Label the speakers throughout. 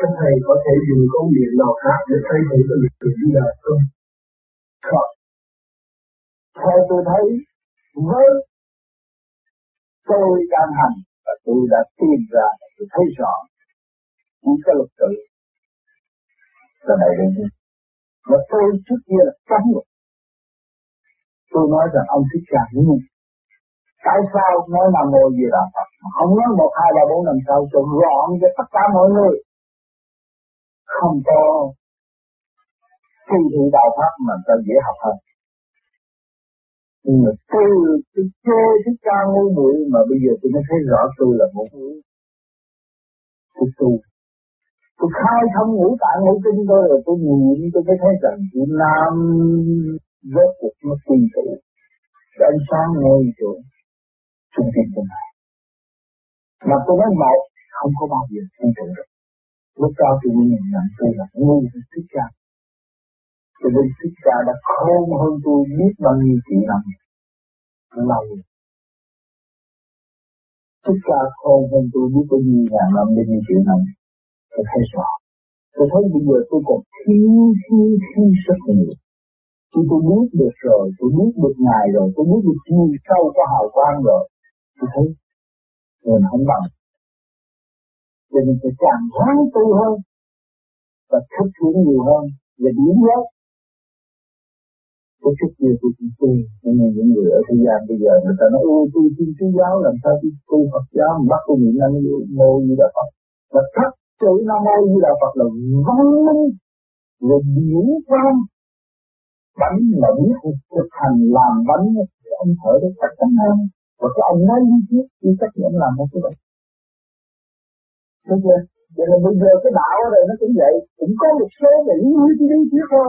Speaker 1: các thầy có thể dùng công điện nào khác để thay thế cho việc tự đi đời không?
Speaker 2: Không. Theo tôi thấy, với tôi đang hành và tôi đã tìm ra tôi thấy rõ những cái luật tự là này đây và tôi trước kia là cấm luật tôi nói rằng ông thích ca ngu tại sao nói là mô gì là phật? Ông không nói một hai ba bốn năm sau cho gọn cho tất cả mọi người không có kỳ thị đạo pháp mà ta dễ học hơn. Nhưng mà tôi tôi chê thích ca ngu muội mà bây giờ tôi mới thấy rõ tôi là một người tôi tu tôi khai thông ngũ tạng ngũ kinh tôi rồi tôi nhìn tôi mới thấy rằng Việt Nam rốt cuộc nó quy tụ. Cái ánh sáng ngôi chỗ trung tâm của này mà tôi nói một không có bao giờ quy tụ được lúc đó tôi mình nhìn nhận tôi là ngu thích ca. Cho nên thích ca đã khôn hơn tôi biết bao nhiêu triệu năm lâu thích ca khôn hơn tôi biết bao nhiêu ngàn năm, bao nhiêu triệu năm tôi thấy rõ tôi thấy bây giờ tôi còn thiếu thiếu thiếu rất nhiều. Tôi tôi biết được rồi, tôi biết được ngài rồi, tôi biết được chiều sâu của hào quang rồi, tôi thấy mình không bằng thì mình phải càng ráng tu hơn và thực hiện nhiều hơn và điểm giác có chút nhiều tôi cũng tu nhưng mà những người ở thế gian bây giờ người ta nói, ôi, tôi tin chúa giáo, làm sao tôi tu Phật giáo mà bắt tôi niệm năng mô như là Phật? Và thất chữ nam mô như là Phật là văn minh là điển quan. Bánh mà biết thực hành làm bánh, thì ông thở được chắc chắn hơn và cái ông nói như thuyết chịu trách nhiệm làm một cái bệnh Đúng chưa? Vậy là bây giờ cái đạo ở đây nó cũng vậy Cũng có một số về lý cái lý thuyết thôi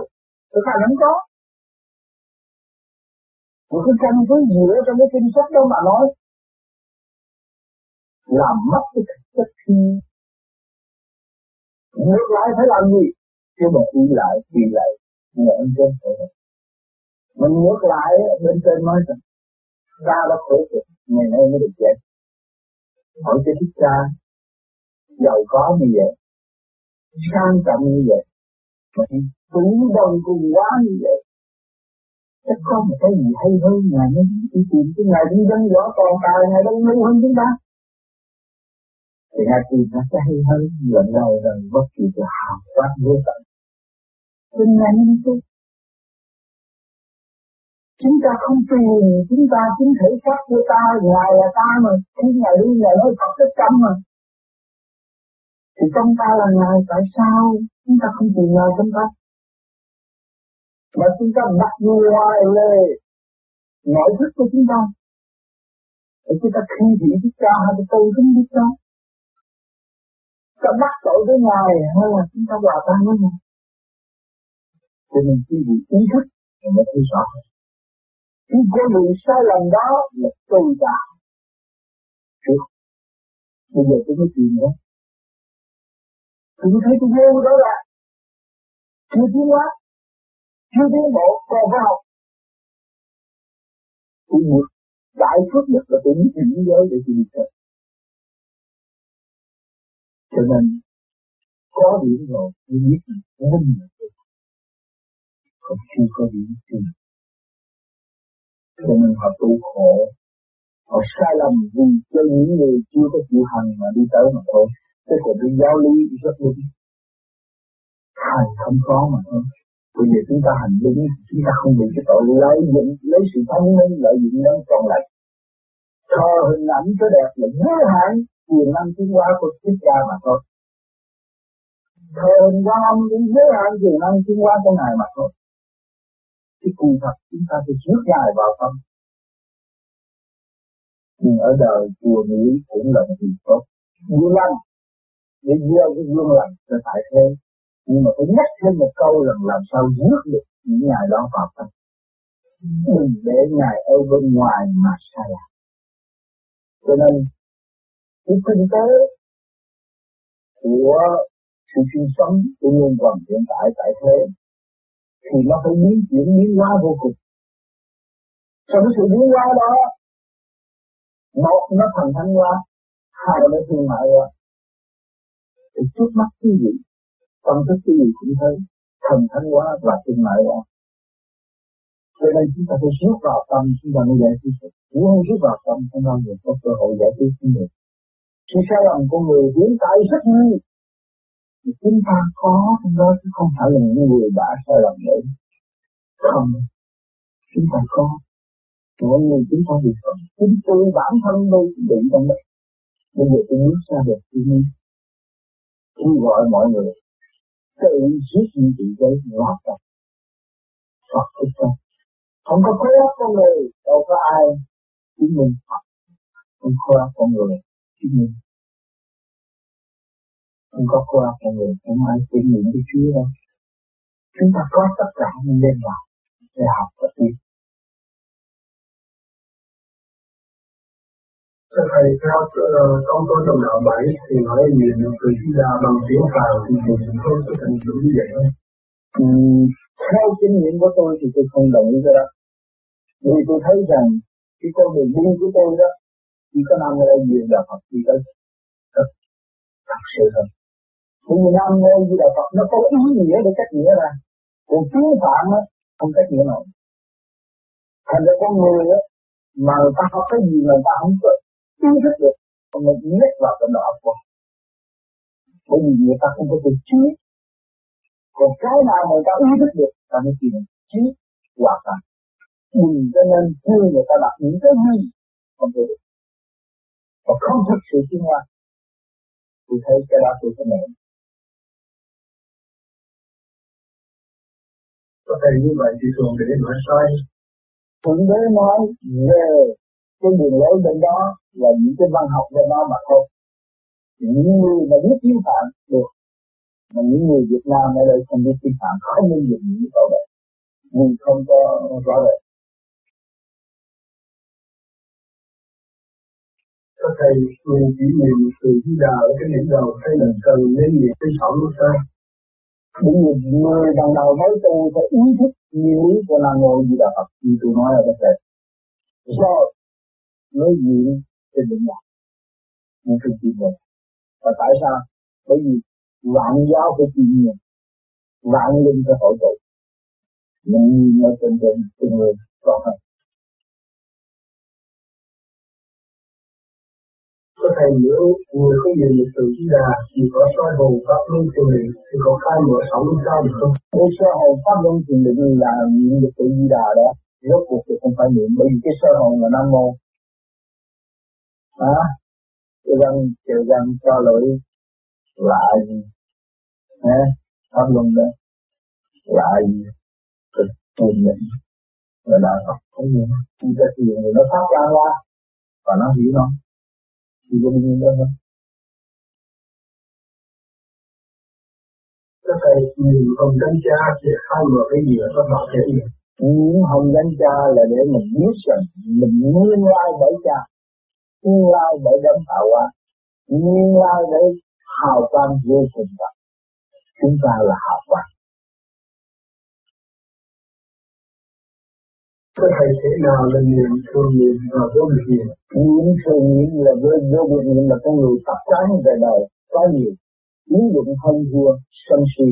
Speaker 2: Thực hành không có Một cái căn cứ dựa trong cái kinh sách đó mà nói Làm mất cái thực chất khi Ngược lại phải làm gì? Chứ mà đi lại, đi lại Nhờ anh trên phải Mình ngược lại bên trên nói rằng Ta đã khổ cực, ngày nay mới được chết Hỏi cho thích ca giàu có như vậy, sang trọng như vậy, mà tủ đông cùng quá như vậy. Chắc có một cái gì hay hơn ngài mới đi tìm cái ngài đi dân võ còn tài ngài đông lưu hơn chúng ta. Thì ngài tìm ra cái hay hơn, lần đầu lần bất kỳ là hào quang vô tận. Cho ngài đi tu chúng ta không tìm chúng ta chính thể xác của ta ngài là ta mà khi ngài đi ngài nói Phật tất tâm mà thì trong ta là ngài tại sao chúng ta không tìm ngài trong ta? Mà chúng ta đặt ngoài lề nội thức của chúng ta. Để chúng ta khi thị đức cha hay là tôn kính biết cha ta bắt tội với ngài hay là chúng ta hòa tan với ngài? Cho nên quý vị ý thức thì mới thấy rõ khi con đường sai lầm đó là tôi đã trước bây giờ tôi mới tìm nữa tôi thấy tôi vô đó là chưa tiến hóa, chưa tiến bộ, còn phải học. Tôi một đại phước nhất là tôi biết những giới để tôi đi theo cho nên, có điểm rồi, tôi biết là minh là tôi còn chưa có điểm chưa cho nên họ tu khổ, họ sai lầm vì cho những người chưa có chịu hành mà đi tới mà thôi. Thế còn cái giáo lý rất đúng. Hành không có mà thôi. Bây giờ chúng ta hành đúng, chúng ta không bị cái tội lợi dụng, lấy sự thông minh, lợi dụng nó còn lại. Thờ hình ảnh cái đẹp là vô hạn quyền năng tiến hóa của Thích Ca mà thôi. Thờ hình quan âm cũng vô hạn quyền năng tiến hóa của Ngài mà thôi. Cái cụ thật chúng ta phải rước Ngài vào tâm. Nhưng ở đời chùa Mỹ cũng là một điều tốt. Vui lắm để gieo, cái gương lành cho tại thế nhưng mà phải nhắc thêm một câu rằng làm sao rước được những ngày đó vào tâm đừng để ngài ở bên ngoài mà sai lạc cho nên, cái kinh tế của sự sinh sống của nhân quần hiện tại tại thế, thì nó phải biến chuyển, biến hóa vô cùng. Trong cái sự biến hóa đó, một, nó thành thánh hóa, hai, nó thương mại hóa để trước mắt cái gì? Tâm thức cái gì cũng thấy, thần thánh quá và tương lại quá cho nên chúng ta phải rút vào tâm, chúng ta mới giải quyết được. Nếu không rút vào tâm, không bao giờ có cơ hội giải quyết được sự sai lầm của người hiện tại rất nhiều thì chúng ta có trong đó, chứ không phải là những người đã sai lầm nữa. Không. Chúng ta có. Mỗi người chúng ta đều có. Chính tôi bản thân tôi bị trong đó. Bây giờ tôi bước ra được, tôi mới kêu gọi mọi người, tự giết những vị giấy lót tập Phật thích không không có khối óc con người, đâu có ai chứng minh Phật không khối óc con người chứng minh không có khối óc con người, không ai chứng minh cái Chúa đâu. Chúng ta có tất cả những lên vào để học và tiến
Speaker 1: Thưa Thầy, theo uh, công tôi trong đạo bảy thì nói gì từ Di Đà bằng tiếng Phạn thì mình không có thành tựu như vậy không?
Speaker 2: Ừ, theo kinh nghiệm của tôi thì tôi không đồng ý cái đó. Vì tôi thấy rằng cái con đường đi của tôi đó chỉ có năm ngôi gì là Phật chỉ có thật, sự hơn. Bởi vì năm ngôi gì là Phật nó có ý nghĩa để cách nghĩa ra. Còn tiếng phạm á, không cách nghĩa nổi. Thành ra con người á, mà người ta học cái gì mà người ta không có ý thức được. Còn mình nhét vào cái đó của bởi vì người ta không có được trí. Còn cái nào mà người ta ý thức được ta mới tìm trí hoàn toàn đừng cho nên khi người ta đặt những cái gì không được. Và không thực sự tiến hóa tôi thấy cái đó tôi có mẹ
Speaker 1: có thể như vậy thì thường để nói sai.
Speaker 2: Thượng Đế nói về cái đường lối bên đó là những cái văn học bên đó mà thôi. Những người mà biết tiếng phạm được mà những người Việt Nam ở đây không biết tiếng phạm không nên dùng những câu đó vì không có rõ rệt
Speaker 1: có thầy người chỉ niệm từ di đà ở cái điểm đầu hay là cần nên niệm cái phẩm của sao
Speaker 2: những người người ban đầu mới tu phải ý thức nguyên lý của nam mô di đà phật. Như tôi nói ở đây. Rồi mới diện trên đỉnh đạo những cái chuyện này và tại sao? Bởi vì vạn giáo phải chịu nhiều vạn linh phải hội tụ. Những ở trên trên trên người có hơn
Speaker 1: có thầy nếu người không nhìn được sự chỉ đà chỉ có soi hồn pháp luân thiền định thì có khai mở sống như sao được không?
Speaker 2: Cái soi hồn pháp luân thiền định là niệm được tự di đà đó. Rốt cuộc thì không phải niệm bởi vì cái soi hồn là nam mô à, cái văn cái văn cho lỗi lạ gì à, pháp luân đó. Lạ gì thực thiền định là đạo Phật không nhiều khi ta thiền thì nó phát ra ra và nó hiểu nó. Thì có bao nhiêu đó không
Speaker 1: các thầy nhìn hồng danh cha để khai mở cái gì các bạn thể hiện
Speaker 2: những hồng danh cha là để mình biết rằng mình nguyên lai bởi cha nguyên lai bởi đấng tạo hóa. Nguyên lai bởi hào quang vô cùng tận chúng ta là hào quang.
Speaker 1: Có thầy thế nào là niệm thường niệm và vô niệm
Speaker 2: niệm thường niệm là vô vô niệm là con người tập quán về đời. Có nhiều. Ứng dụng hơn thua sân si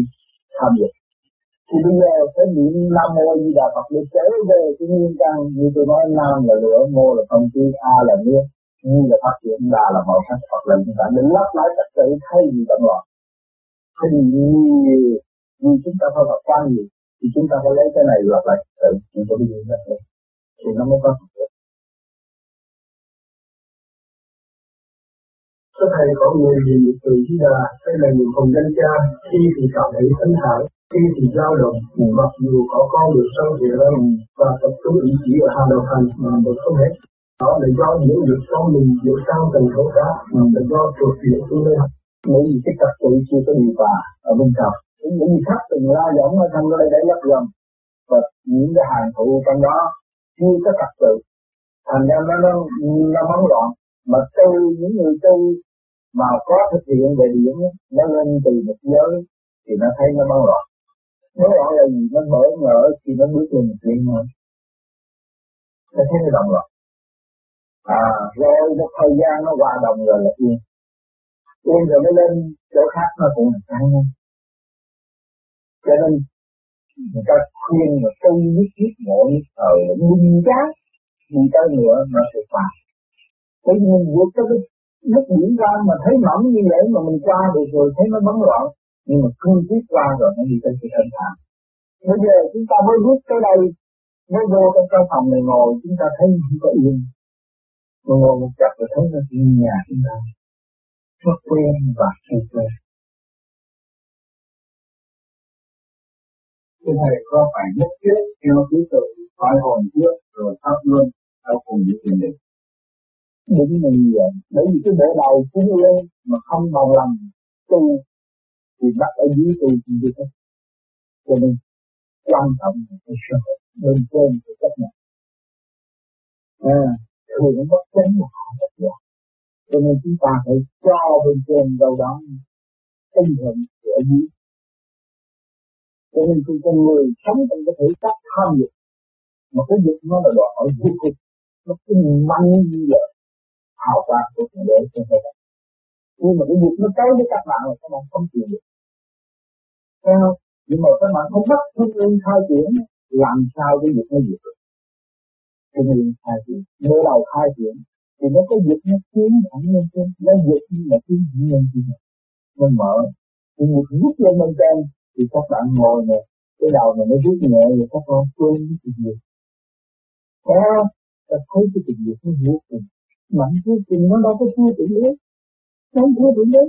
Speaker 2: tham dục. Thì bây giờ phải niệm nam mô di đà phật để trở về cái nguyên căn. Như tôi nói nam là lửa mô là không khí a là nước như là phát triển đa là màu sắc hoặc là chúng ta để lắp lại trật tự thay vì động loạn thế thì nhiều như chúng ta phải học quan gì thì chúng ta phải lấy cái này lặp lại tự chúng ta đi ra thì nó mới có được
Speaker 1: có thầy, có người gì từ di đà đây là nhìn hồng danh cha, khi thì cảm thấy thanh thản khi thì dao động ừ. mặc dù có con được sâu thiện hơn và tập trung ý chí ở hàng đầu hành mà một không hết đó là do những việc con mình hiểu sao cần khẩu cá, mà là do thuộc chuyện tu lên
Speaker 2: bởi vì cái tập tự chưa có điều hòa ở bên trong. Những người khác từng la giọng ở trong đây đã lấp gần và những cái hàng thụ trong đó chưa có tập tự. Thành ra nó nó nó bóng loạn. Mà tu những người tu mà có thực hiện về điểm nó lên từ một giới thì nó thấy nó bóng loạn. Nếu loạn là gì? Nó mở ngỡ khi nó bước lên một chuyện thôi nó thấy nó động loạn à rồi một thời gian nó hòa đồng rồi là yên yên rồi mới lên chỗ khác nó cũng là căng. Cho nên, người ta khuyên mà tu nhất thiết ngộ nhất thời minh giác, đi tới nữa nó sẽ qua. Bởi vì mình vượt cho cái nước biển ra mà thấy mỏng như vậy mà mình qua được rồi, thấy nó bấn loạn, nhưng mà cương quyết qua rồi nó đi tới sự thanh thản. Bây giờ chúng ta mới bước tới đây, mới vô trong căn phòng này ngồi, chúng ta thấy không có yên Tôi ngồi một chặt rồi thấy nó như nhà chúng ta nó quen và không quen
Speaker 3: Thưa Thầy có phải nhất thiết theo thứ tự hỏi hồn trước rồi pháp luân theo cùng với tiền định?
Speaker 2: Đúng là như vậy. Bởi vì cái bể đầu cũng lên mà không bằng lòng tu thì bắt ở dưới tu thì được hết. Cho nên quan trọng là cái sơ bên trên của chấp nhận. À, thường bất chánh là không bất giác. Cho nên chúng ta phải cho bên trên đâu đó tinh thần của dưới cho nên khi con người sống trong cái thể xác tham dục, mà cái dục nó là đòi hỏi vô cùng nó cứ mạnh như vậy hào quang của thượng đế trên thế giới. Nhưng mà cái dục nó tới với các bạn là các bạn không chịu được. Thấy không? Nhưng mà các bạn không bắt thương ương khai triển, làm sao cái dục nó diệt được? Cho nên khai triển mở đầu khai triển thì nó có dịch, nó tiến thẳng lên trên, nó dịch như là tiến thẳng lên trên. Nó mở. Thì một rút lên bên trên, thì các bạn ngồi nè, cái đầu này nó rút nhẹ rồi các con quên cái chuyện gì. Có, ta thấy cái chuyện gì nó vô cùng mạnh vô cùng nó đâu có thua tưởng đấy. Không thua tưởng đấy.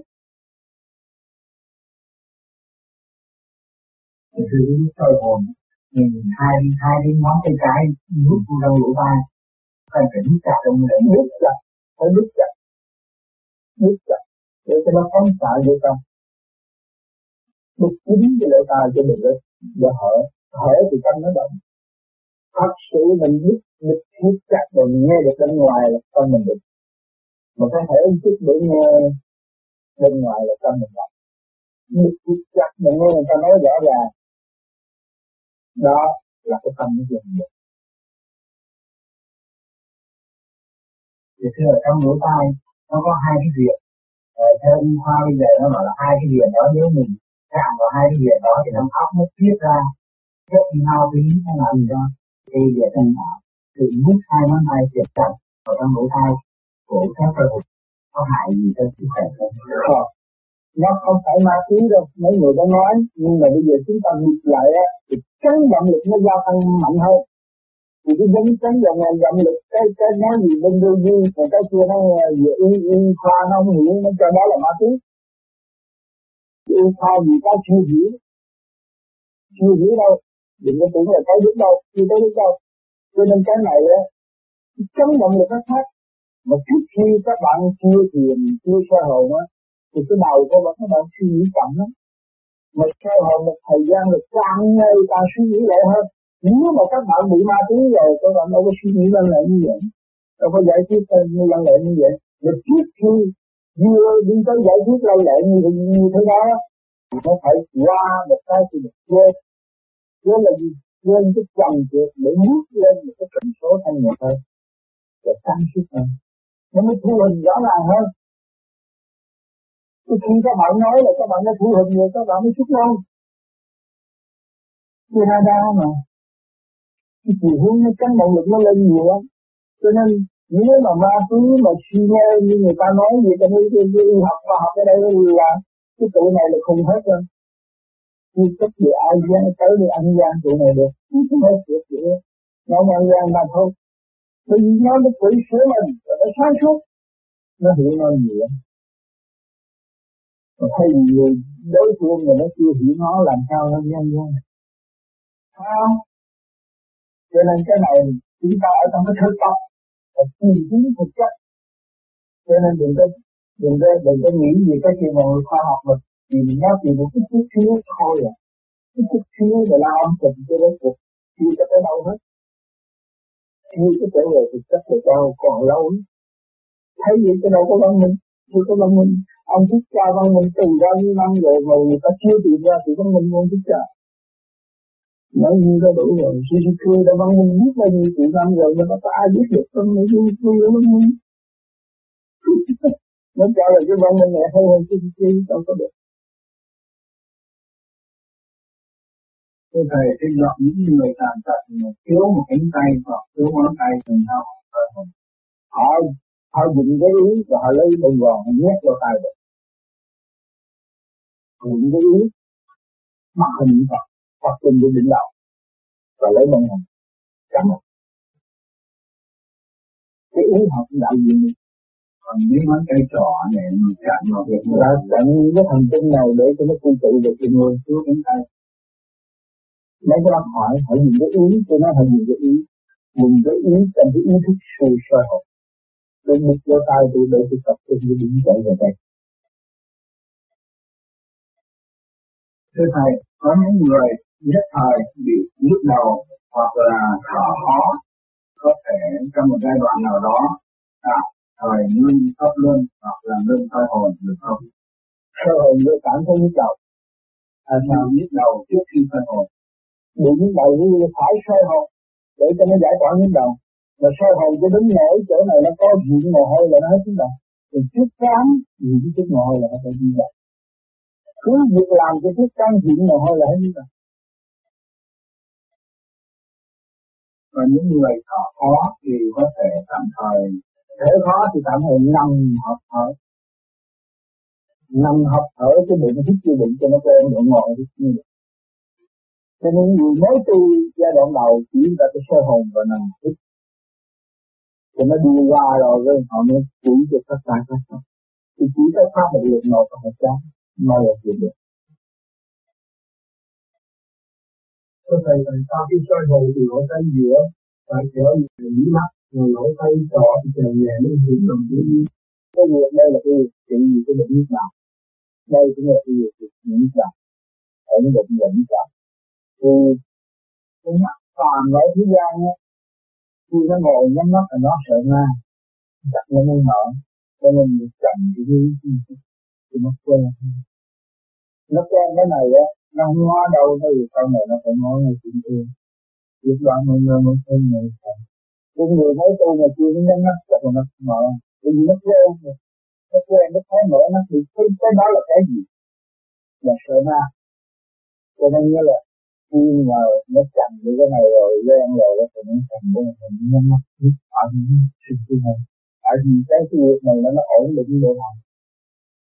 Speaker 3: Thì soi hồn nhìn hai hai bên ngón tay trái nuốt vô đầu lỗ tai. Cần phải nút chặt trong người
Speaker 2: nút chặt, phải nút chặt. Nút chặt, để cho nó phóng xạ vô tâm. Đục kín cái lỗ tai cho mình lên, và hở hở thì tâm nó động. Thật sự mình biết biết thiết chặt rồi nghe được bên ngoài là tâm mình được mà phải hở một chút để nghe bên ngoài là tâm mình động biết thiết chặt mà nghe người ta nói rõ ràng đó là cái tâm nó dùng được
Speaker 3: thì thưa ở trong lỗ tai nó có hai cái việc. Ờ, theo y khoa bây giờ nó bảo là hai cái việc đó nếu mình chạm vào hai cái việc đó thì nó óc nó tiết ra chất nhau tí hay là gì đó. Thì để thành tạo ờ, thì mút hai ngón tay tiệt chặt vào trong lỗ tai của các cơ hội có hại gì cho sức khỏe không?
Speaker 2: Nó không phải ma túy đâu, mấy người đã nói, nhưng mà bây giờ chúng ta ngược lại á, thì chấn động lực nó gia tăng mạnh hơn. Thì cái giống chấn động là động lực, cái cái nói gì bên đôi duy, còn cái kia nó vừa y y khoa nó không hiểu, nó cho đó là ma túy. Y khoa gì ta chưa hiểu. Chưa hiểu đâu đừng có tưởng là cái đúng đâu chưa tới đúng đâu. Cho nên cái này á chấn động lực nó khác. Mà trước khi các bạn chưa thiền chưa sơ hồn á thì cái đầu của bạn các bạn suy nghĩ chậm lắm. Mà sau hồi một thời gian được càng ngày càng suy nghĩ lại hơn. Nếu mà các bạn bị ma túy rồi các bạn đâu có suy nghĩ lăn lệ như vậy. Đâu có giải quyết ờ, như lăn lệ như vậy. Mà trước khi vừa đi tới giải quyết lăn lệ như, như thế đó thì nó phải qua một cái thì được quên quên là gì? Quên cái trần trượt để nuốt lên một cái tần số thanh nhẹ hơn. Để tăng sức hơn. Nó mới thu hình rõ ràng hơn. Thì khi các bạn nói là các bạn đã thu hình rồi các bạn mới chút lâu Chưa ra đa mà. Cái chiều hướng nó cánh động lực nó lên nhiều lắm. Cho nên, nếu mà ma túy mà suy nghe như người ta nói gì trong cái đi học khoa học ở đây là à? cái tụi này là không hết rồi như cách về ai gian tới đi ăn gian tụi này được. Không hết được vậy nó mà ăn gian mà thôi. Bởi vì nó nó tự sửa mình và nó sáng suốt. Nó hiểu nó nhiều mà thấy người đối phương mà nó chưa hiểu nó làm sao nó nhân gian không cho nên cái này chúng ta ở trong cái thực tập và tìm kiếm thực chất. Cho nên đừng có đừng có đừng có nghĩ gì cái chuyện mà khoa học mà vì mình chỉ chuyện một chút chút xíu thôi à. Cái chút xíu là lao âm tình cho đến cuộc chưa có tới đâu hết. Chưa có trở về thực chất của đâu còn lâu lắm. Thấy vậy cái đâu có văn minh chưa có văn minh ông thích cha văn minh từ bao nhiêu năm rồi mà người ta chưa tìm ra thì văn minh ông thích cha. Nói như đã đủ rồi Suzuki đã văn minh biết bao nhiêu triệu năm rồi mà có ai biết được văn minh văn minh văn minh nó cho là cái văn minh này hay hơn cái cái đâu có được?
Speaker 3: Thưa Thầy, cái gặp những người tàn tật mà thiếu một cánh tay hoặc thiếu ngón tay thì sao?
Speaker 2: Họ họ dùng cái ý và họ lấy bông gòn nhét vào tay được. Dùng cái ý mặc hình Phật, Phật trên cái đỉnh đầu và lấy bông hồng cắm vào. Cái ý họ cũng đạo diện
Speaker 3: còn những ngón tay trỏ này mình chạm vào việc
Speaker 2: là chặn cái thần kinh này để cho nó quy tụ được cái người
Speaker 3: thiếu cánh tay.
Speaker 2: Mấy cái bác hỏi hỏi dùng cái ý tôi nói hỏi dùng cái ý. Dùng cái ý trong cái ý thức sâu soi hồn tôi một vô tay tôi để tôi tập trung cái điểm chạy về đây
Speaker 3: thưa thầy có những người nhất thời bị nhức đầu hoặc là thở khó có thể trong một giai đoạn nào đó tạo thời ngưng thấp lưng hoặc là ngưng hơi hồn được không?
Speaker 2: Sơ hồn tôi cảm thấy nhức đầu.
Speaker 3: À, sao nhức đầu trước khi hơi hồn?
Speaker 2: Bị nhức đầu như phải sơ hồn để cho nó giải tỏa nhức đầu. Mà sơ hồn cho đứng nhảy chỗ này nó có diện mồ hôi là nó hết nhức động Thì trước cám diện cái mồ hôi là nó phải đi đầu. Cứ việc làm cho trước cám diện mồ hôi là hết nhức động
Speaker 3: Và những người thọ khó thì có thể tạm thời
Speaker 2: thể khó thì tạm thời nằm hợp thở. Nằm hợp thở cái bụng hít chưa bụng cho nó quen độ ngồi hít như vậy cho nên người mới tu giai đoạn đầu chỉ là cái sơ hồn và nằm hít cho nó đi qua rồi rồi họ mới chỉ cho các tài các pháp. Thì chỉ các pháp một lực một và một trái mới là chuyện được
Speaker 1: Thưa Thầy, tại sao khi soi hồn thì lỗ tay giữa phải trở về lý mắt rồi lỗ tay trỏ thì trở nhẹ lên hướng đồng dưới
Speaker 2: cái việc đây là cái việc trị gì cái bệnh nhức đầu đây cũng là cái việc nhức đầu ở cái bệnh nhức đầu thì cái mắt toàn ở thế gian khi nó ngồi nhắm mắt là nó sợ ma. Đặt nó mới mở cho nên mình chậm cái gì thì nó quen nó quen cái này á nó không ngó đâu thôi sau này nó phải ngó ngay chuyện yêu lúc đó mọi người nó thấy người cái người mới tôi mà chưa nó nhắm mắt là nó mở bởi vì nó quen rồi nó quen nó thấy mở nó thì cái, cái đó là cái gì? Là sợ ma. Cho nên nghĩa là khi mà nó chặn những cái này rồi quen rồi, nó thì nó chặn nó thì nó mất mắt biết ở những sự tu này tại vì cái việc này nó nó ổn định rồi mà.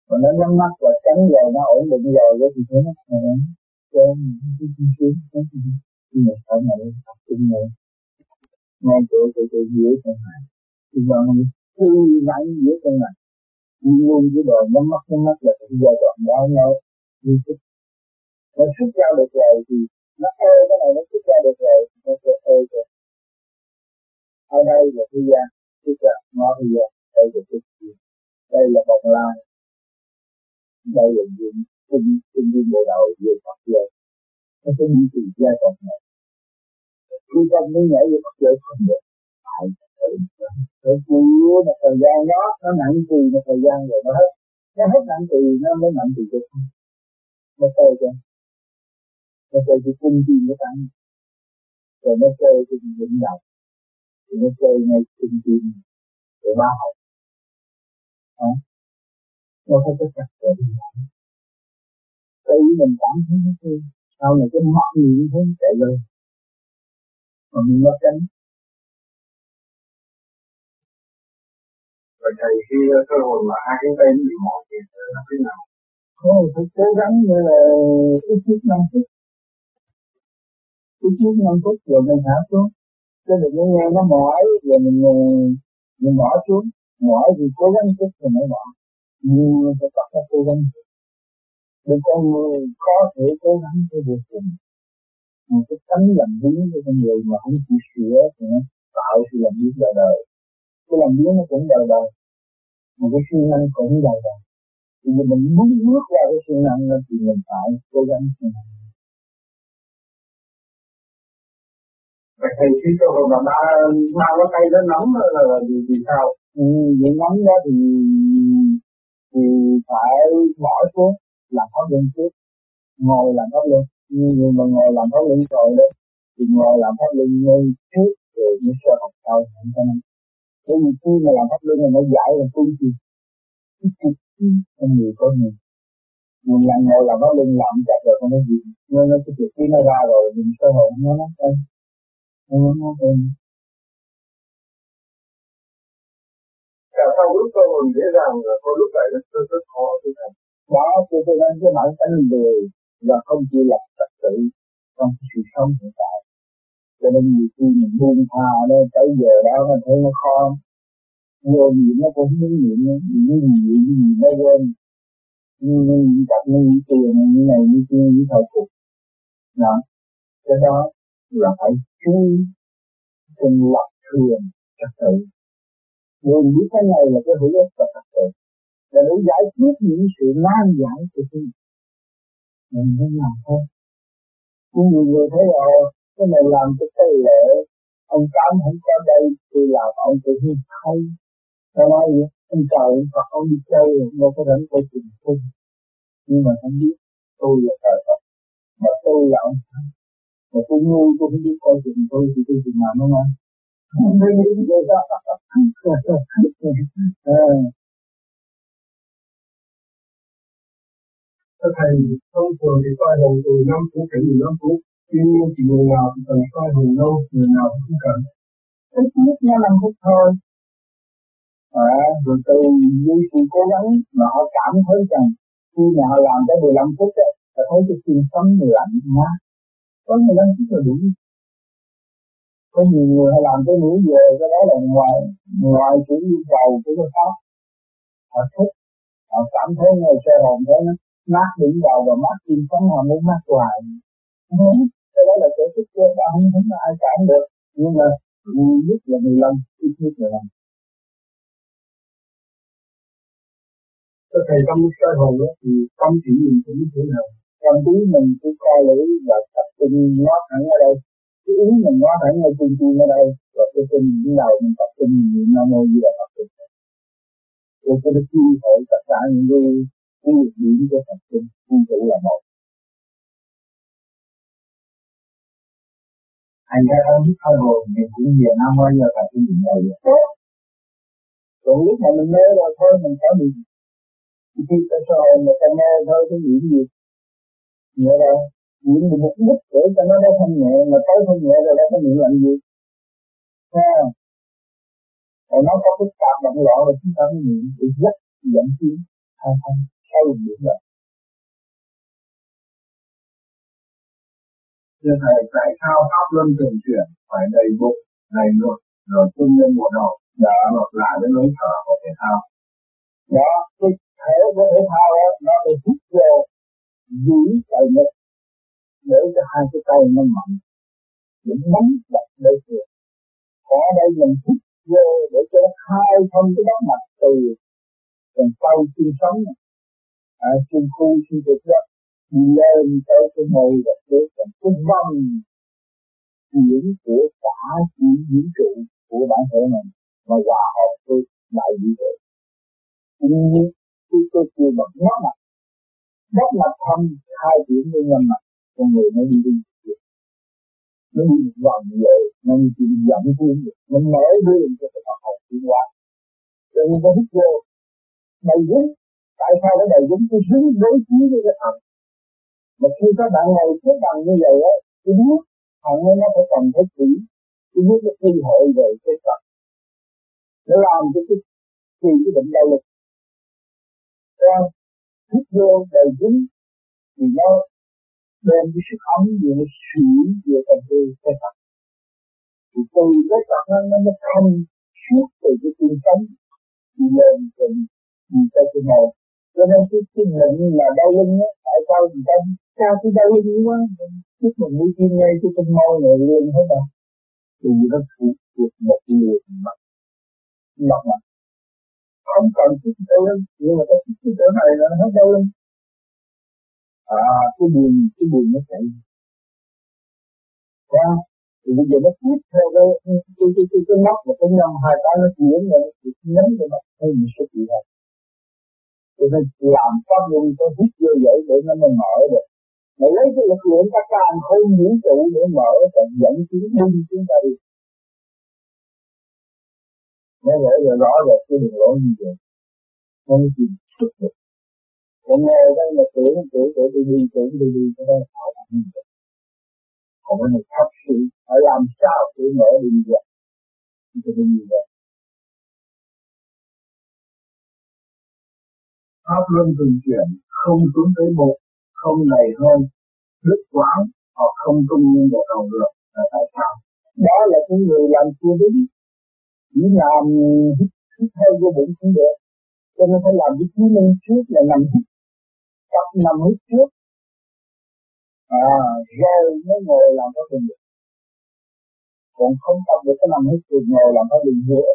Speaker 2: Mà nó nhắm mắt và tránh rồi, nó ổn định rồi, thì thế nó nó cho mình cái chi xuống cái gì khi mà sau này tập trung rồi ngay chỗ chỗ chỗ dưới chân này. Thì mà mình thư giãn dưới chân này. Luôn luôn cái đồ nhắm mắt nhắm mắt là cái giai đoạn đó nhau như thức nó xuất ra được rồi thì nó ơi, cái này nó xuất ra được rồi. Thì nó sẽ ơi rồi. Ở đây là thế gian tức là nó thế gian đây là thế gian đây là bồng lai. Đây là những kinh kinh viên bộ đầu về mặt giáo nó sẽ đi từ giai đoạn này. Khi con mới nhảy về mặt giáo không được. Phải phải chịu một thời gian đó, nó nặng tùy một thời gian rồi, nó hết. Nó hết nặng tùy nó mới nặng tùy được. Nó chơi cho nó chơi cái cung chi nó tăng rồi nó chơi cái vĩnh đầu thì nó chơi ngay cung chi để ba học. Đó nó phải có chặt rồi tự mình cảm thấy nó thương sau này cái mắt nhìn thấy chạy lên còn mình mất tránh
Speaker 3: Vậy thầy khi cơ hội mà hai cái tay bị mỏi thì là thế nào?
Speaker 2: Ồ, phải cố gắng như là ít chút năm phút cái chiếc năm phút rồi mình hạ xuống. Cho đừng có nghe nó mỏi, rồi mình ờ, mình bỏ xuống. Mỏi thì cố gắng chút rồi mới bỏ. Nhưng phải bắt nó cố gắng để con người có thể cố gắng cho được mình. Một cái tánh làm biến cho con người mà không chịu sửa thì nó tạo sự làm biến đời đời. Cái làm biến nó cũng đời đời. Mà cái siêng năng cũng đời đời. Thì mình muốn bước qua cái siêng năng thì mình phải cố gắng siêng năng.
Speaker 3: Vậy thì khi cơ hội mà ba ba cái tay nó nóng là, là vì, vì sao?
Speaker 2: Ừ, những nóng đó thì thì phải bỏ xuống làm pháp luân trước. Ngồi làm pháp luân nhưng mà ngồi làm pháp luân rồi đấy thì ngồi làm pháp luân ngay trước rồi mới sơ học sau. Không cho nên. Bởi vì khi mà làm pháp luân là nó giải là phương chi con người có người mình làm ngồi làm nó lưng làm chặt rồi không có gì. Nên nó cái việc khi nó ra rồi mình sơ hồn nó nó
Speaker 1: Cả sau lúc tôi hội dễ dàng là có lúc lại rất rất, rất khó tôi thấy.
Speaker 2: Đó, tôi tôi nên cái bản tánh người là không chịu lập trật tự trong sự sống hiện tại. Cho nên nhiều khi mình buông tha nó tới giờ đó mình thấy nó khó. Nhiều gì nó cũng muốn niệm, nhiều gì gì nó quên như như tập như tiền như này như kia như thời cuộc đó cái đó là phải chú từng lập thường trật tự. Người biết cái này là cái hữu ích và trật tự là để giải quyết những sự nan giải của tôi mình không làm thôi. Nhưng nhiều người thấy là cái này làm cho cái lệ ông tám không có đây thì làm ông tự nhiên hay nó nói gì ông trời Phật, ông đi chơi, đâu có rảnh coi chuyện tu nhưng mà không biết, tôi là trời Phật, mà tôi là ông Thánh mà tôi ngu tôi không biết coi chuyện tôi thì tôi chừng ngon không đó
Speaker 1: Thưa Thầy, thông thường thì soi hồn từ 5 phút đến 15 phút, tuy nhiên chỉ người nào thì cần soi hồn lâu, người nào không cần.
Speaker 2: Ít nhất nó 5 phút thôi, à, rồi từ như sự cố gắng mà họ cảm thấy rằng khi mà họ làm tới 15 phút đó, họ thấy cái xương sống lạnh mát có 15 phút là đủ. Có nhiều người họ làm tới nửa giờ cái đó là ngoài ngoài chủ yêu cầu của cái pháp. Họ thích họ cảm thấy ngay sơ hồn thế nó mát đỉnh đầu và mát tim sống họ muốn mát hoài. Muốn cái đó là sở thích của ta không thấy ai cản được. Nhưng mà nhiều nhất là 15 ít nhất là 15
Speaker 1: Thưa Thầy, tâm soi hồn đó, thì tâm chỉ nhìn cũng như thế nào?
Speaker 2: Trong trí mình cứ coi lưỡi và tập trung nó thẳng ở đây. Cái ý mình nó thẳng ở trung tim ở đây. Và cái chân những đầu mình tập trung niệm Nam Mô Di Đà Phật. Rồi cái nó chi hội tất cả những cái cái lực điểm của tập trung, quy tụ là một. Anh ra không biết thôi rồi, mình cũng về Nam Mô Di Đà Phật cái chuyện này tốt. Rồi lúc mà mình mê rồi thôi mình có mình khi ta soi mà ta nghe thôi cái gì gì nhẹ đâu niệm một mục đích để cho nó đâu không nhẹ mà tới không nhẹ rồi nó có niệm làm gì? Ha rồi nó có phức tạp động loạn rồi chúng ta mới niệm để rất dẫn tiến hai không sau niệm rồi
Speaker 1: Thưa Thầy, tại sao Pháp Luân thường chuyển phải đầy bụng, đầy ngực, rồi tung lên bộ đầu, và ngược lại với lối thở của thể thao?
Speaker 2: Đó, cái thể của thể thao đó, nó bị hút giữ tay ngực để cho hai cái tay nó mạnh để nắm chặt đối phương ở đây mình hút vô để cho nó khai thông cái đó mặt từ còn sau khi sống à, xương khu xương thịt đó. Lên tới cái ngồi và cái phần cái vòng diễn của cả chỉ diễn trụ của bản thể mình mà hòa hợp với đại vũ trụ. Tuy nhiên khi tôi kêu bằng nó mặt bất mặt thân hai điểm với nhân mặt con người nó đi đi. Nó đi vòng về nó đi đi dẫn tiến nó mở đường cho cái Phật học tiến hóa rồi nên nó hít vô. Đầy dính. Tại sao nó đầy dính? Cái dính đối chiếu với cái thần mà khi các bạn ngồi xếp bằng như vậy á, cái biết thần nó phải cần thấy kỹ cái biết nó thi hội về cái Phật. Nó làm cho cái khi cái bệnh đau lực không? Hít vô đầy dính thì nó đem cái sức ấm vừa nó sủi về tâm tư cái Phật. Thì từ cái Phật nó nó nó không suốt từ cái tim sống đi lên trên đi tới cái này. Cho nên cái cái bệnh là đau lưng á, tại sao người ta sao cái đau lưng quá? Chút mình mũi tim ngay cái tinh môi này lên hết rồi. Thì nó thuộc thuộc một người mặt mặt mặt không cần chút tư lưng nhưng mà cái cái chỗ này là nó hết đau lưng. À cái buồn cái buồn nó chạy. Qua thì bây giờ nó tiếp theo cái cái cái cái, cái mắt và cái nhân hai cái nó chuyển rồi thì nhấn cái mắt hay mình sẽ bị hết cho nên làm pháp luân có hít vô vậy để nó mới mở được. Mà lấy cái lực lượng ta càng không vũ trụ để mở và dẫn tiến binh chúng ta đi nó lỗi rồi rõ rồi cái đường lỗi như vậy không gì xuất được còn ngồi đây là tưởng tưởng tưởng đi đi tưởng đi đi cho nên họ làm như vậy còn cái này thật sự phải làm sao để mở đi được cho nên như vậy pháp luân thường chuyển không xuống tới một không này hơn đức quán họ không tung nhân vào đầu được là tại sao đó là cái người làm chưa đúng chỉ làm hít hít theo vô bụng cũng được. Cho nên phải làm cái trí lên trước là nằm hít. Tập nằm hít trước. À rồi mới ngồi làm có quyền được. Còn không tập được cái nằm hít thì ngồi làm có quyền nữa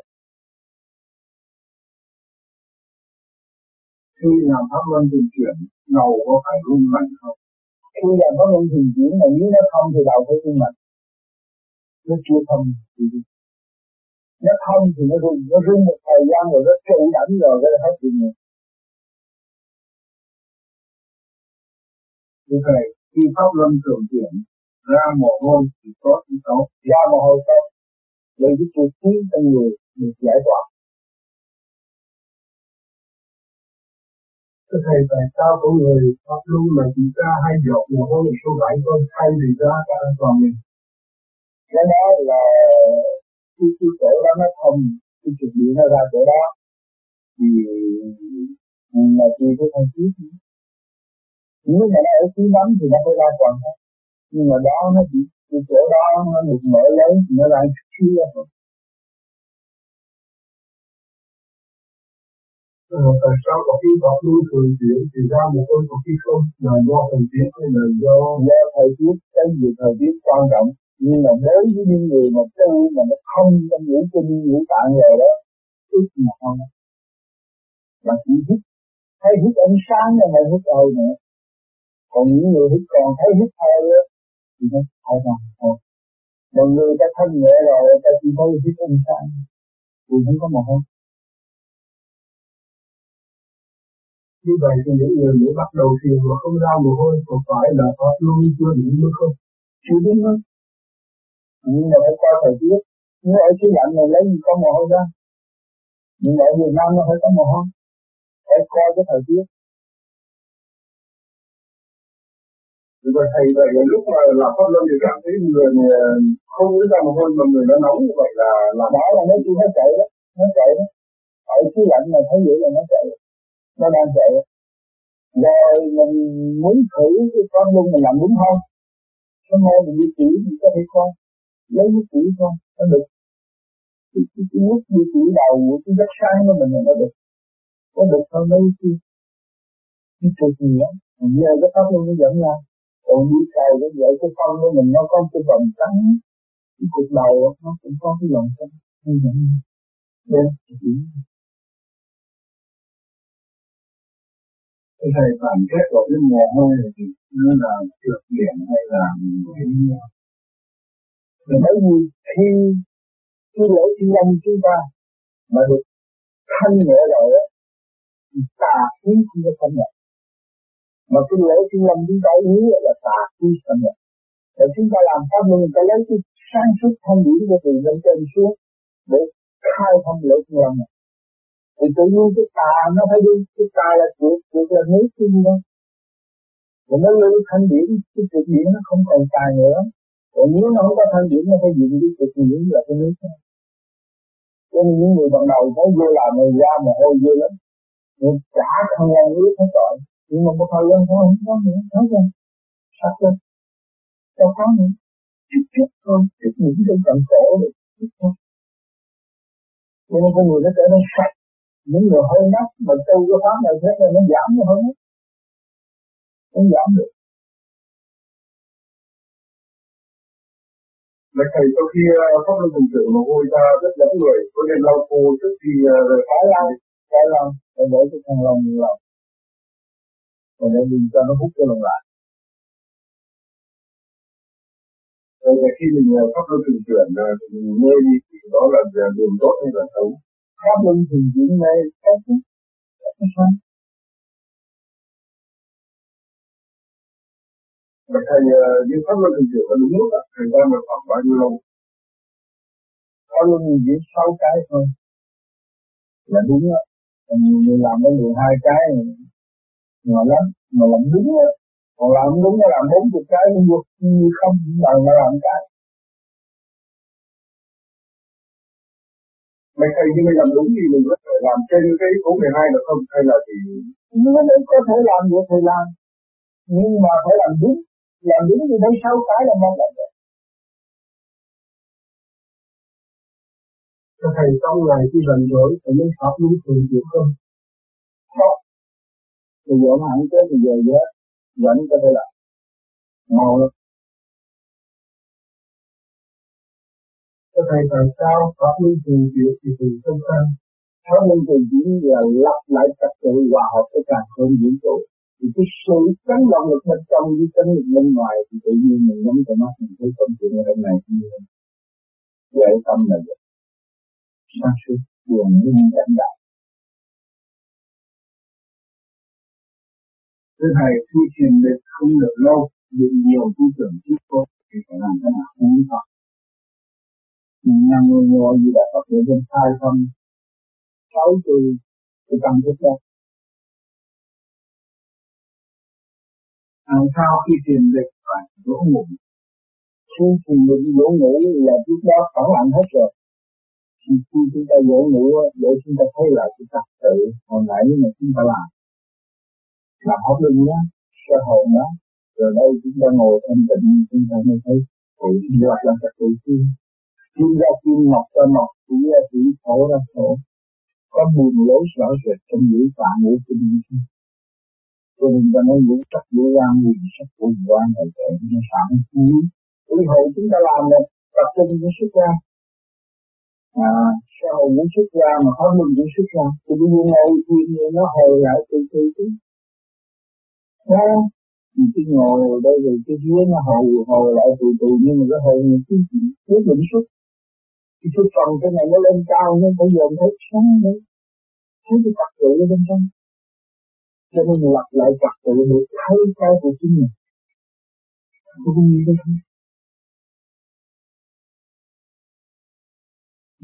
Speaker 2: khi làm pháp luân thường chuyển đầu có phải rung mạnh không? Khi làm pháp luân thường chuyển này nếu nó không thì đầu phải rung mạnh. Nó chưa thông thì nó thông thì nó rung nó rung một thời gian rồi nó trụ đẳng rồi nó hết chuyện nữa như vậy khi pháp luân thường chuyển ra mồ hôi thì tốt thì tốt ra mồ hôi tốt. Vì cái cuộc khí trong người được giải tỏa.
Speaker 1: Thưa Thầy, tại sao có người pháp luân mà chỉ ra hai giọt mồ hôi số bảy thôi thay vì ra cả toàn mình?
Speaker 2: Cái đó là cái, cái chỗ đó nó thông, cái trực điện nó ra chỗ đó thì là tùy cái thân thiết nếu mà nó ở phía nắm thì nó phải ra toàn hết nhưng mà đó nó chỉ cái chỗ đó nó được mở lớn thì nó ra chút thôi
Speaker 1: Ờ, tại sao có khi pháp luân thường chuyển thì ra một cơn có khi không? Là do thời tiết hay là do
Speaker 2: do thời tiết cái gì thời tiết quan trọng nhưng mà đối với những người mà tu mà nó không trong ngũ tinh ngũ tạng rồi đó ít mà không. Mà chỉ hít thấy hít ánh sáng là mà hít hơi nữa. Còn những người hít còn thấy hít hơi đó thì nó phải làm thôi. Mà người ta thân nhẹ rồi ta chỉ thấy hít ánh sáng thì không có mồ hôi
Speaker 1: như vậy thì những người mới bắt đầu thiền mà không ra mồ hôi có phải là pháp luân chưa đủ nữa không?
Speaker 2: chưa đúng hết nhưng mà phải coi thời tiết. Nếu ở xứ lạnh này lấy gì có mồ hôi ra nhưng mà ở Việt Nam nó phải có mồ hôi. Phải coi cái thời tiết.
Speaker 1: Vậy thầy vậy lúc mà làm pháp luân thì cảm thấy người không có ra mồ hôi mà người nó nóng như vậy là
Speaker 2: làm đó là nó chưa nó chạy đó nó chạy đó. Ở xứ lạnh mà thấy vậy là nó chạy. Nó đang chạy. Rồi mình muốn thử cái con luân mình làm đúng không? Hôm nay mình đi chỉ mình có thể coi lấy cái chỉ con nó được. Cái, cái, cái nước như chỉ đầu của cái giấc sáng của mình là nó được. Có được hơn mấy cái cái chuyện nghĩa giờ cái pháp luôn nó dẫn ra. Còn đi cầu cái dạy cái con của mình nó có cái vòng trắng. Cái cục đầu nó cũng có cái vòng trắng. Như vậy nên
Speaker 1: cái thầy phản kết của cái mồ hôi là gì nó là trượt biển hay là cái
Speaker 2: thì bởi vì khi cái lỗ chân lông chúng ta mà được thanh nhẹ rồi á, thì tà khí không có xâm nhập. Mà cái lỗ chân lông chúng ta ý là tà khí xâm nhập. Rồi chúng ta làm pháp luân, ta lấy cái sáng suốt thanh điển của từ lên trên xuống để khai thông lỗ chân lông này. Thì tự nhiên cái tà nó phải đi, cái tà là chuyện chuyện là nước chứ gì đâu nó lưu thanh điển, cái chuyện điển nó không còn tà nữa còn nếu nó không có thanh điển nó phải dùng cái cực điển là cái nước thôi cho nên những người ban đầu thấy vô làm người ra mà hôi vô lắm. Nhưng cả không ăn nước hết tội nhưng mà một thời gian thôi, không có nữa. Thấy chưa? Sạch rồi. Đâu có nữa. Chút chút thôi. Chút những cái cần cổ được chút thôi. Cho nên con người nó trở nên sạch. Những người hơi nát mà tu cái pháp này thế là nó giảm nó hơn nó giảm được.
Speaker 1: Vậy thầy sau khi ờ, pháp luân thường trưởng mà hôi ra rất lẫn người, có nên lau khô trước khi ờ, rời
Speaker 2: phải lau, phải lau, phải để cái thằng lòng nhiều lòng, còn để mình cho nó hút cái lòng lại.
Speaker 1: Rồi khi mình ờ, pháp luân thường chuyển nơi đi thì đó là đường tốt hay là xấu?
Speaker 2: pháp luân thường chuyển này tốt nhất cái sao
Speaker 1: mà thầy những pháp luân thường chuyển là đúng lúc thầy thời mà là khoảng bao nhiêu lâu?
Speaker 2: có luôn chỉ sáu cái thôi là đúng đó mình làm người mười cái 12 cái nhỏ lắm mà làm đúng á, còn làm đúng nó làm bốn chục cái như như không bằng nó làm cái
Speaker 3: Mấy thầy như mình làm đúng thì mình có thể làm trên cái số 12 được không? Hay là thì...
Speaker 2: Nó có thể làm được thì làm. Nhưng mà phải làm đúng. Làm đúng thì đây sau cái là mong làm được.
Speaker 3: Các thầy trong ngày khi rảnh rỗi thì mới học đúng thường chuyện không?
Speaker 2: Không. Bây giờ mà hẳn chết thì về hết. Vẫn có thể làm. Mau lắm.
Speaker 3: Các thầy tại sao pháp luân thường chuyển thì từ sân sang?
Speaker 2: Pháp luân thường chuyển là lặp lại trật tự hòa hợp với cả không vũ trụ. Thì cái sự chấn động lực bên trong với chấn lực bên ngoài thì tự nhiên mình nhắm cho mắt mình thấy công chuyện ở bên này như vậy tâm là được. Sáng suốt buồn nhưng cảnh đạo.
Speaker 3: Thưa Thầy, khi thiền định không được lâu, bị nhiều tư tưởng trước cô thì phải làm thế nào không biết
Speaker 2: Nam mô ngô di đà Phật để bên khai thông sáu từ cái tâm thức đó.
Speaker 3: Làm sao khi tìm được và dỗ ngủ?
Speaker 2: Khi tìm được dỗ ngủ là trước đó phản ảnh hết rồi. Thì khi chúng ta dỗ ngủ để chúng ta thấy là cái ta tự hồi nãy mà chúng ta làm. Làm hấp lưng nhé sơ hồn đó. Rồi đây chúng ta ngồi thanh tịnh chúng ta mới thấy tự nhiên là thật tự nhiên, kim ra kim ngọc ra ngọc chỉ ra chỉ thổ ra thổ có buồn lối rõ rệt trong ngữ phạm ngữ kinh cho nên ta nói vũ sắc vũ ram vũ sắc vũ quan là vậy nó sẵn khí ý hội chúng ta làm được tập trung vũ xuất ra à sau vũ xuất ra mà không mình vũ xuất ra thì bây giờ ngồi thiền nó hồi lại từ từ chứ. Mình cứ ngồi đây rồi cái dưới nó hồi hồi lại từ từ, nhưng mà cái hồi này cứ quyết định xuất thì cái phần cái này nó lên cao nhưng bây giờ thấy sáng nữa thấy cái tập tự ở bên trong cho nên lập lại trật tự để thấy cái của chính mình có như thế không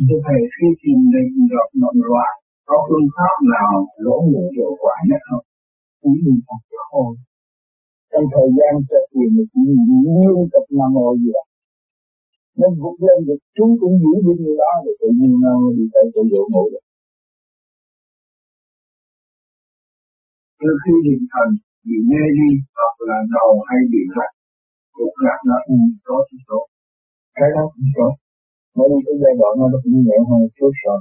Speaker 3: Thưa Thầy, khi tìm định gặp nội loại, có phương pháp nào lỗ ngủ hiệu quả nhất không?
Speaker 2: Chỉ mình thật thôi. Trong thời gian cho thực hiện chỉ liên tục nằm ngồi gì đó Nên vụt lên được chúng cũng giữ được như đó thì tự nhiên nó đi tới tự dỗ ngủ được
Speaker 3: Trước khi hình thành bị mê đi hoặc là đầu hay bị lạnh cũng lạc nó ừ, có chút số
Speaker 2: cái đó cũng có. Mới đi cái giai đoạn nó cũng nhẹ hơn một chút rồi.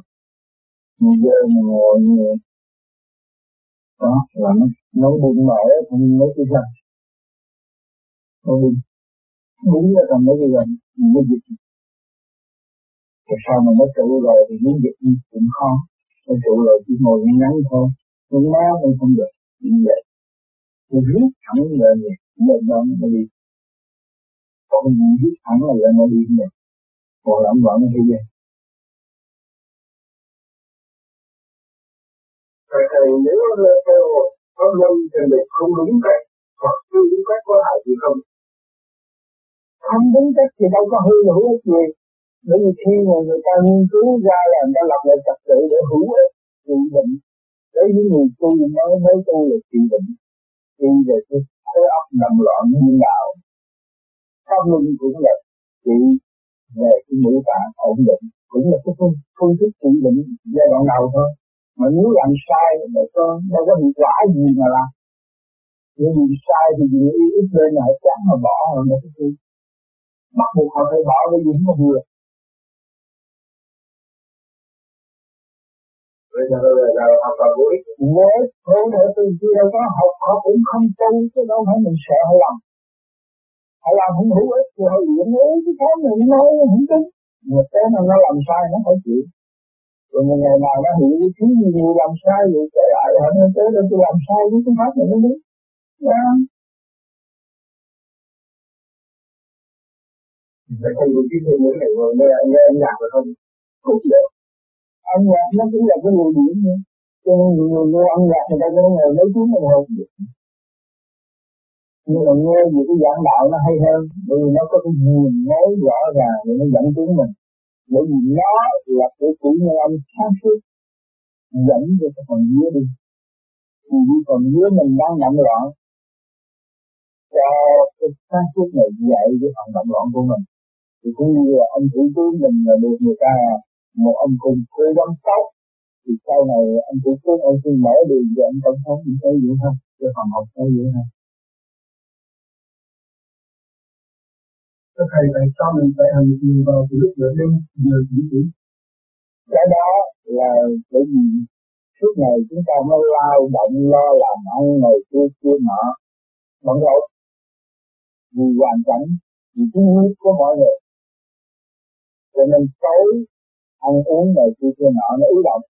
Speaker 2: Mình giờ mình ngồi như đó là nó nó bụng mở không mấy cái răng. Nó bụng đúng là còn mấy cái răng mình mới dịch. Tại sao mà nó trụ rồi thì muốn dịch cũng khó nó trụ rồi chỉ ngồi ngắn thôi. Nhưng nó cũng không được như vậy nó rút thẳng lên vậy lên đó nó đi. Còn mình rút thẳng là lên nó đi vậy còn lắm loạn nó đi vậy
Speaker 3: Thầy nếu theo pháp luân thì mình không đúng cách hoặc chưa đúng cách có hại gì không?
Speaker 2: không đúng cách thì đâu có hư hữu ích gì. Bởi vì khi mà người ta nghiên cứu ra là người ta lập lại trật tự để hữu đấy những người tu mới mới tu là trị bệnh thì về cái khối óc nằm loạn như đạo pháp luân cũng là trị về cái ngũ tạng ổn định cũng là cái phương, phương thức trị bệnh giai đoạn đầu thôi. Mà nếu làm sai là có đâu có hiệu quả gì mà làm. Nếu làm sai thì vì ít lên là chán mà bỏ rồi mà cái bắt buộc họ phải bỏ cái gì không vừa
Speaker 3: Bây giờ hoàn toàn vô ích.
Speaker 2: Vô ích, vô ích từ kia đâu có học, họ cũng không tu, chứ đâu phải mình sợ họ làm. Họ làm không hữu ích, thì họ luyện ế, cái cái mình nói không tính. Mà cái mà nó làm sai nó phải chịu. Rồi một ngày nào nó hiểu cái thứ gì nhiều làm sai vậy, trở lại họ nói tới đây tôi làm sai với cái pháp này nó đúng. Yeah.
Speaker 3: Vậy thầy một cái thầy muốn này ngồi nghe, nghe âm nhạc được không?
Speaker 2: Cũng được ăn nhạc nó cũng là cái nguồn điểm nữa. Cho nên nhiều người nghe ăn nhạc người ta cũng ngồi mấy tiếng đồng hồ. Nhưng mà nghe gì cái giảng đạo nó hay hơn, bởi vì nó có cái nhìn nói rõ ràng để nó dẫn tiếng mình. Bởi vì nó là cái chủ nhân âm sáng suốt. dẫn cho cái phần dưới đi thì phần dưới mình đang động loạn cho cái sáng suốt này dạy cái phần động loạn của mình thì cũng như là ông thủ tướng mình là được người ta một ông cùng cố gắng tốt thì sau này ông thủ tướng ông xin mở đường cho ông tổng thống cũng thấy vậy không cho phần học thấy vậy không
Speaker 1: Các thầy tại sao mình phải hành trì vào từ lúc nửa đêm giờ chỉ chỉ
Speaker 2: cái đó là bởi vì suốt ngày chúng ta mới lao động lo làm ăn này kia kia nọ. Bận rộn vì hoàn cảnh vì cái huyết của mọi người. Cho nên tối ăn uống này kia kia nọ, nó ứ động.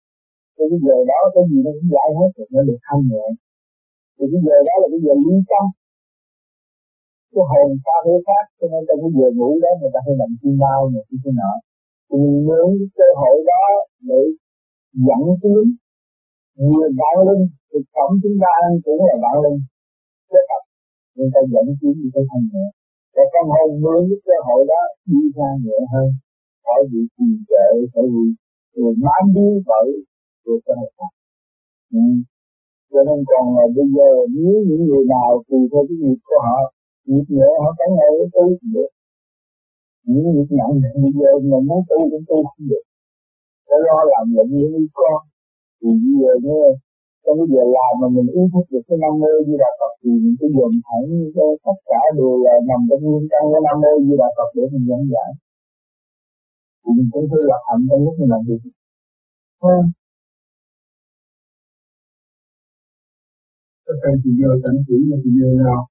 Speaker 2: Thì cái giờ đó, cái gì nó cũng giải hết rồi nó được thanh nhẹ. Thì cái giờ đó là cái giờ lý tâm cái hồn ta thế khác cho nên trong cái giờ ngủ đó, người ta hay làm chim bao này kia kia nọ. Thì mình muốn cái cơ hội đó để dẫn tiến nhiều bạn linh thực phẩm chúng ta ăn cũng là bạn linh. Kết hợp nhưng ta dẫn tiến đi tới thanh nhẹ. Và con hồn mượn cái cơ hội đó, đi ra nhẹ hơn khỏi bị trì trệ khỏi bị người mám đi bởi của cơ hội khác cho nên còn là bây giờ, nếu những người nào tùy theo cái nghiệp của họ, nghiệp nhẹ họ cả ngày với tôi được. Những nghiệp nặng bây giờ mà muốn tu cũng tu không được. Phải lo làm lụng với con. Thì bây giờ nghe trong cái giờ làm mà mình ý thức được cái năm mô như đà Phật thì mình cứ dùng thẳng tất cả đều là nằm trong nguyên căn cái năm mô như đà Phật để mình dẫn giải thì mình cũng thấy lập hạnh trong lúc mình làm việc.
Speaker 1: Không. Các thầy thì giờ cảnh chỉ mà thì giờ nào?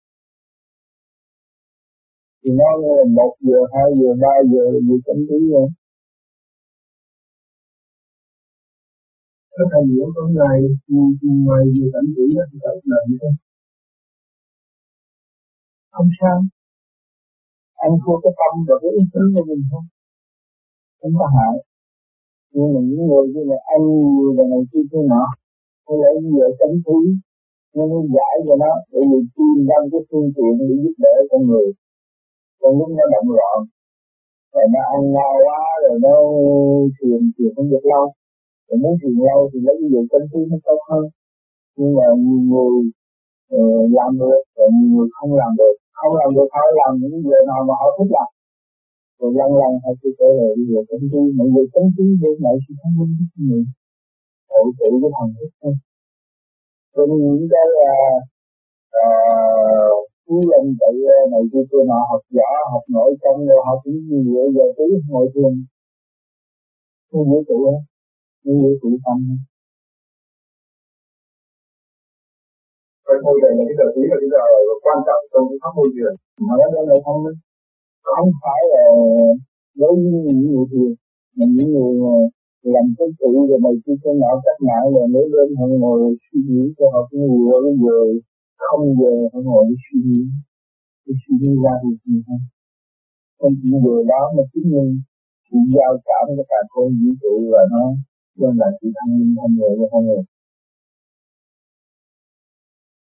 Speaker 2: Thì nó là một giờ, hai giờ, ba giờ gì cảnh chỉ rồi.
Speaker 1: Các thầy hiểu có ngày ngoài giờ cảnh chỉ đó thì phải làm gì không?
Speaker 2: Không sao. Anh thua cái tâm và cái ý chí của mình không? Không có hại nhưng mà những người như là ăn nhiều là này kia kia nọ hay là như vậy tránh thú nó muốn giải cho nó để vì tìm ra cái phương tiện để giúp đỡ con người. Còn lúc nó động loạn rồi nó ăn no quá rồi nó thiền thiền không được lâu rồi muốn thiền lâu thì lấy cái dụ chân khí nó tốt hơn. Nhưng mà nhiều người uh, làm được và nhiều người không làm được. Không làm được họ làm những việc nào mà họ thích làm rồi lần lần họ sẽ trở lại cái việc chân khí mọi người chân khí để lại sự thông minh của người tự tự cái thần thức thôi. Cho nên những cái uh, uh, chú lên tự này kia kia nọ học võ học nội công rồi học những gì vậy giờ tí ngồi thiền. Không dễ trụ hết không dễ trụ tâm
Speaker 4: cái môi trường này cái giờ tí là cái giờ quan trọng trong cái pháp môi trường
Speaker 2: mà nó đây là không không phải là đối với những người thường mà những người làm cái tự rồi này kia cái nọ cách mạng rồi nếu lên họ ngồi suy nghĩ cho họ cũng nhiều cái giờ. Không giờ họ ngồi đi suy nghĩ. Để suy nghĩ ra được gì không không chỉ giờ đó mà chứng minh sự giao cảm của cả con vũ trụ và nó đem lại sự thanh minh thanh nhẹ cho con người